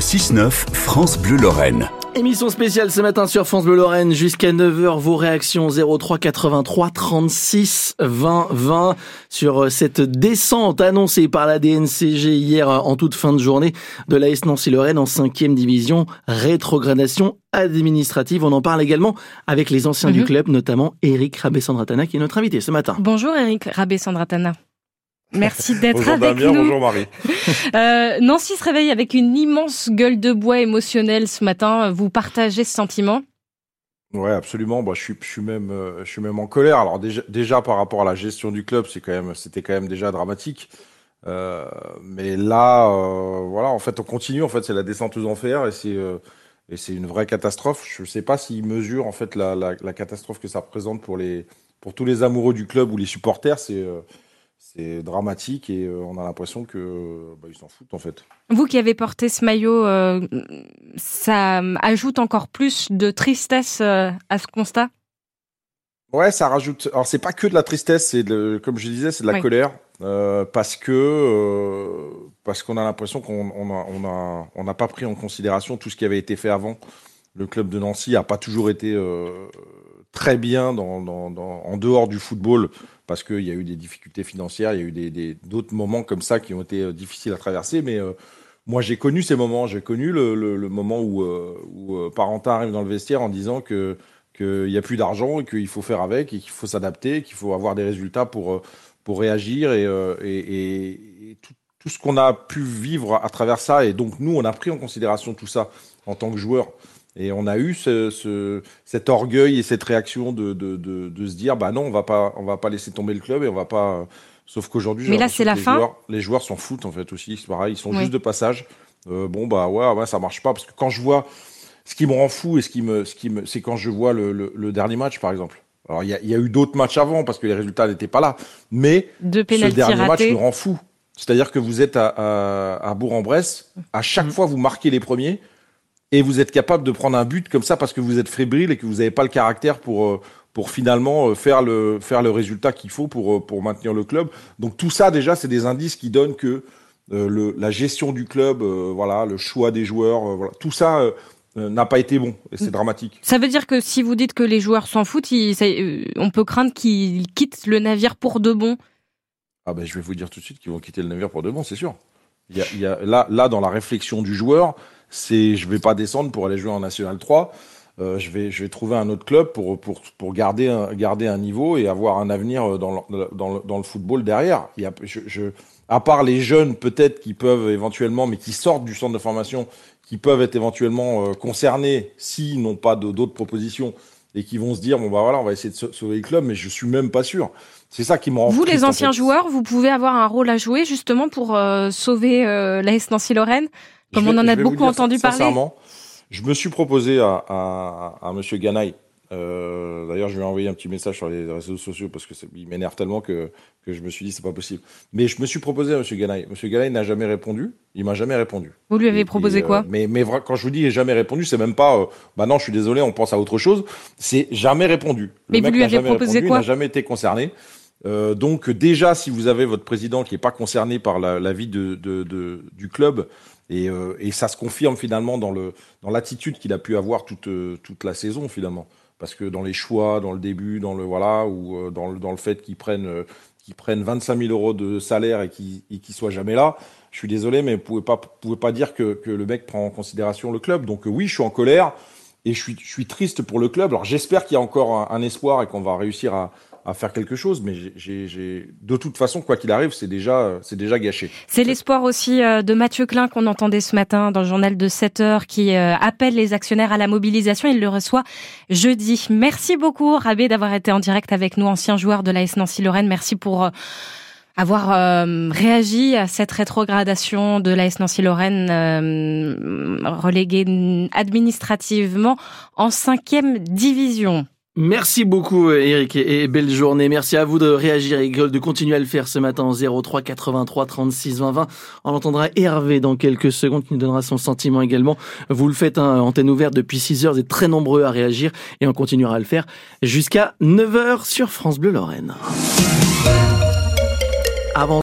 6-9, France Bleu Lorraine. Émission spéciale ce matin sur France Bleu Lorraine jusqu'à 9h. Vos réactions 03 83 36 20 20 sur cette descente annoncée par la DNCG hier en toute fin de journée de l'AS Nancy Lorraine en cinquième division. Rétrogradation administrative. On en parle également avec les anciens du Mhm. club, notamment Eric Rabé-Sandratana qui est notre invité ce matin. Bonjour Eric Rabé-Sandratana. Merci d'être avec Damien, nous. bonjour Marie. Euh, Nancy se réveille avec une immense gueule de bois émotionnelle ce matin. Vous partagez ce sentiment? Ouais, absolument. Bah, je suis, je suis même, euh, je suis même en colère. Alors déjà, déjà par rapport à la gestion du club, c'est quand même, c'était quand même déjà dramatique. Euh, mais là, voilà, en fait, on continue. En fait, c'est la descente aux enfers et c'est, et c'est une vraie catastrophe. Je sais pas s'ils mesurent en fait la, la, la catastrophe que ça représente pour les, pour tous les amoureux du club ou les supporters. C'est, c'est dramatique et euh, on a l'impression que, bah, ils s'en foutent en fait. Vous qui avez porté ce maillot, euh, ça ajoute encore plus de tristesse euh, à ce constat? Ouais, ça rajoute. Alors c'est pas que de la tristesse, c'est comme je disais, c'est de la Oui. colère euh, parce que euh, parce qu'on a l'impression qu'on on a on a on n'a pas pris en considération tout ce qui avait été fait avant. Le club de Nancy a pas toujours été euh, très bien dans, dans, dans- en dehors du football parce qu'il y a eu des difficultés financières, il y a eu d'autres moments comme ça qui ont été euh, difficiles à traverser, mais euh, moi, j'ai connu ces moments. J'ai connu le, moment où, euh, où euh, Parentin arrive dans le vestiaire en disant qu'il n'y a plus d'argent et qu'il faut faire avec qu'il faut s'adapter, qu'il faut avoir des résultats pour, réagir et tout, tout ce qu'on a pu vivre à travers ça. Et donc, nous, on a pris en considération tout ça en tant que joueur. Et on a eu ce, ce- cet orgueil et cette réaction de, de, de, de se dire, bah non, on va pas, on va pas laisser tomber le club et on va pas. Sauf qu'aujourd'hui, Mais là, c'est la les fin joueurs- Les joueurs s'en foutent en fait aussi. C'est pareil, ils sont Oui. juste de passage. Euh, bon bah ouais, ouais, ça marche pas parce que quand je vois ce qui me rend fou et ce qui me, ce qui me, c'est quand je vois le, le, le dernier match par exemple. Alors il y a, il y a eu d'autres matchs avant parce que les résultats n'étaient pas là, mais Deux ce dernier match me rend fou. C'est-à-dire que vous êtes à, à, à Bourg-en-Bresse, à chaque Mhm. fois vous marquez les premiers et vous êtes capable de prendre un but comme ça parce que vous êtes fébrile et que vous n'avez pas le caractère pour euh, pour finalement euh, faire le faire le résultat qu'il faut pour euh, pour maintenir le club. Donc tout ça déjà c'est des indices qui donnent que euh, le, la gestion du club, euh, voilà, le choix des joueurs, euh, voilà, tout ça n'a pas été bon et c'est dramatique. Ça veut dire que si vous dites que les joueurs s'en foutent, ils- ça- on peut craindre qu'ils quittent le navire pour de bon. Ah ben je vais vous dire tout de suite qu'ils vont quitter le navire pour de bon, c'est sûr. Il y a, il y a, là, là, dans la réflexion du joueur, c'est je vais pas descendre pour aller jouer en National 3. Euh, je vais je vais trouver un autre club pour pour pour garder un, garder un niveau et avoir un avenir dans le, dans le, dans le football derrière. Il y a, je, je, à part les jeunes peut-être qui peuvent éventuellement, mais qui sortent du centre de formation, qui peuvent être éventuellement euh, concernés s'ils n'ont pas d'autres propositions et qui vont se dire bon bah voilà on va essayer de sau- sauver le club, mais je suis même pas sûr. C'est ça qui me rend Vous, les en anciens fait. joueurs, vous pouvez avoir un rôle à jouer justement pour euh, sauver euh, l'AS Nancy-Lorraine Comme on en a beaucoup entendu parler. Sincèrement, je me suis proposé à, à, à Monsieur Ganaï. Euh, D'ailleurs, je lui ai envoyé un petit message sur les réseaux sociaux parce que il m'énerve tellement que, que je me suis dit c'est pas possible. Mais je me suis proposé à Monsieur Ganaï. Monsieur Ganaï n'a jamais répondu. Il m'a jamais répondu. Vous lui avez Et- proposé et, quoi euh, Mais mais quand je vous dis jamais répondu, c'est même pas. euh, bah non, je suis désolé, on pense à autre chose. C'est jamais répondu. Le Mais vous lui avez proposé répondu, il quoi n'a jamais été concerné. Euh, donc déjà, si vous avez votre président qui est pas concerné par la, vie du club, et, euh, et ça se confirme finalement dans l'attitude qu'il a pu avoir toute euh, toute la saison finalement, parce que dans les choix, dans le début, dans le voilà, ou dans le fait qu'ils prennent euh, qu'ils prennent 25 000 euros de salaire et qu'ils et qu'ils soient jamais là. Je suis désolé, mais vous pouvez pas pouvez pas dire que, le mec prend en considération le club. Donc oui, je suis en colère et je suis triste pour le club. Alors j'espère qu'il y a encore un espoir et qu'on va réussir à à faire quelque chose, mais j'ai- de toute façon, quoi qu'il arrive, c'est déjà, c'est déjà gâché. C'est l'espoir aussi euh, de Mathieu Klein qu'on entendait ce matin dans le journal de 7 heures qui euh, appelle les actionnaires à la mobilisation. Il le reçoit jeudi. Merci beaucoup Rabé d'avoir été en direct avec nous, ancien joueur de l'AS Nancy-Lorraine. Merci pour euh, avoir réagi à cette rétrogradation de l'AS Nancy-Lorraine reléguée administrativement en cinquième division. Merci beaucoup Eric et belle journée. Merci à vous de réagir et de continuer à le faire ce matin en 03 83 36 20 20. On entendra Hervé dans quelques secondes qui nous donnera son sentiment également. Vous le faites, hein, antenne ouverte depuis 6 heures, vous êtes très nombreux à réagir et on continuera à le faire jusqu'à 9 heures sur France Bleu Lorraine.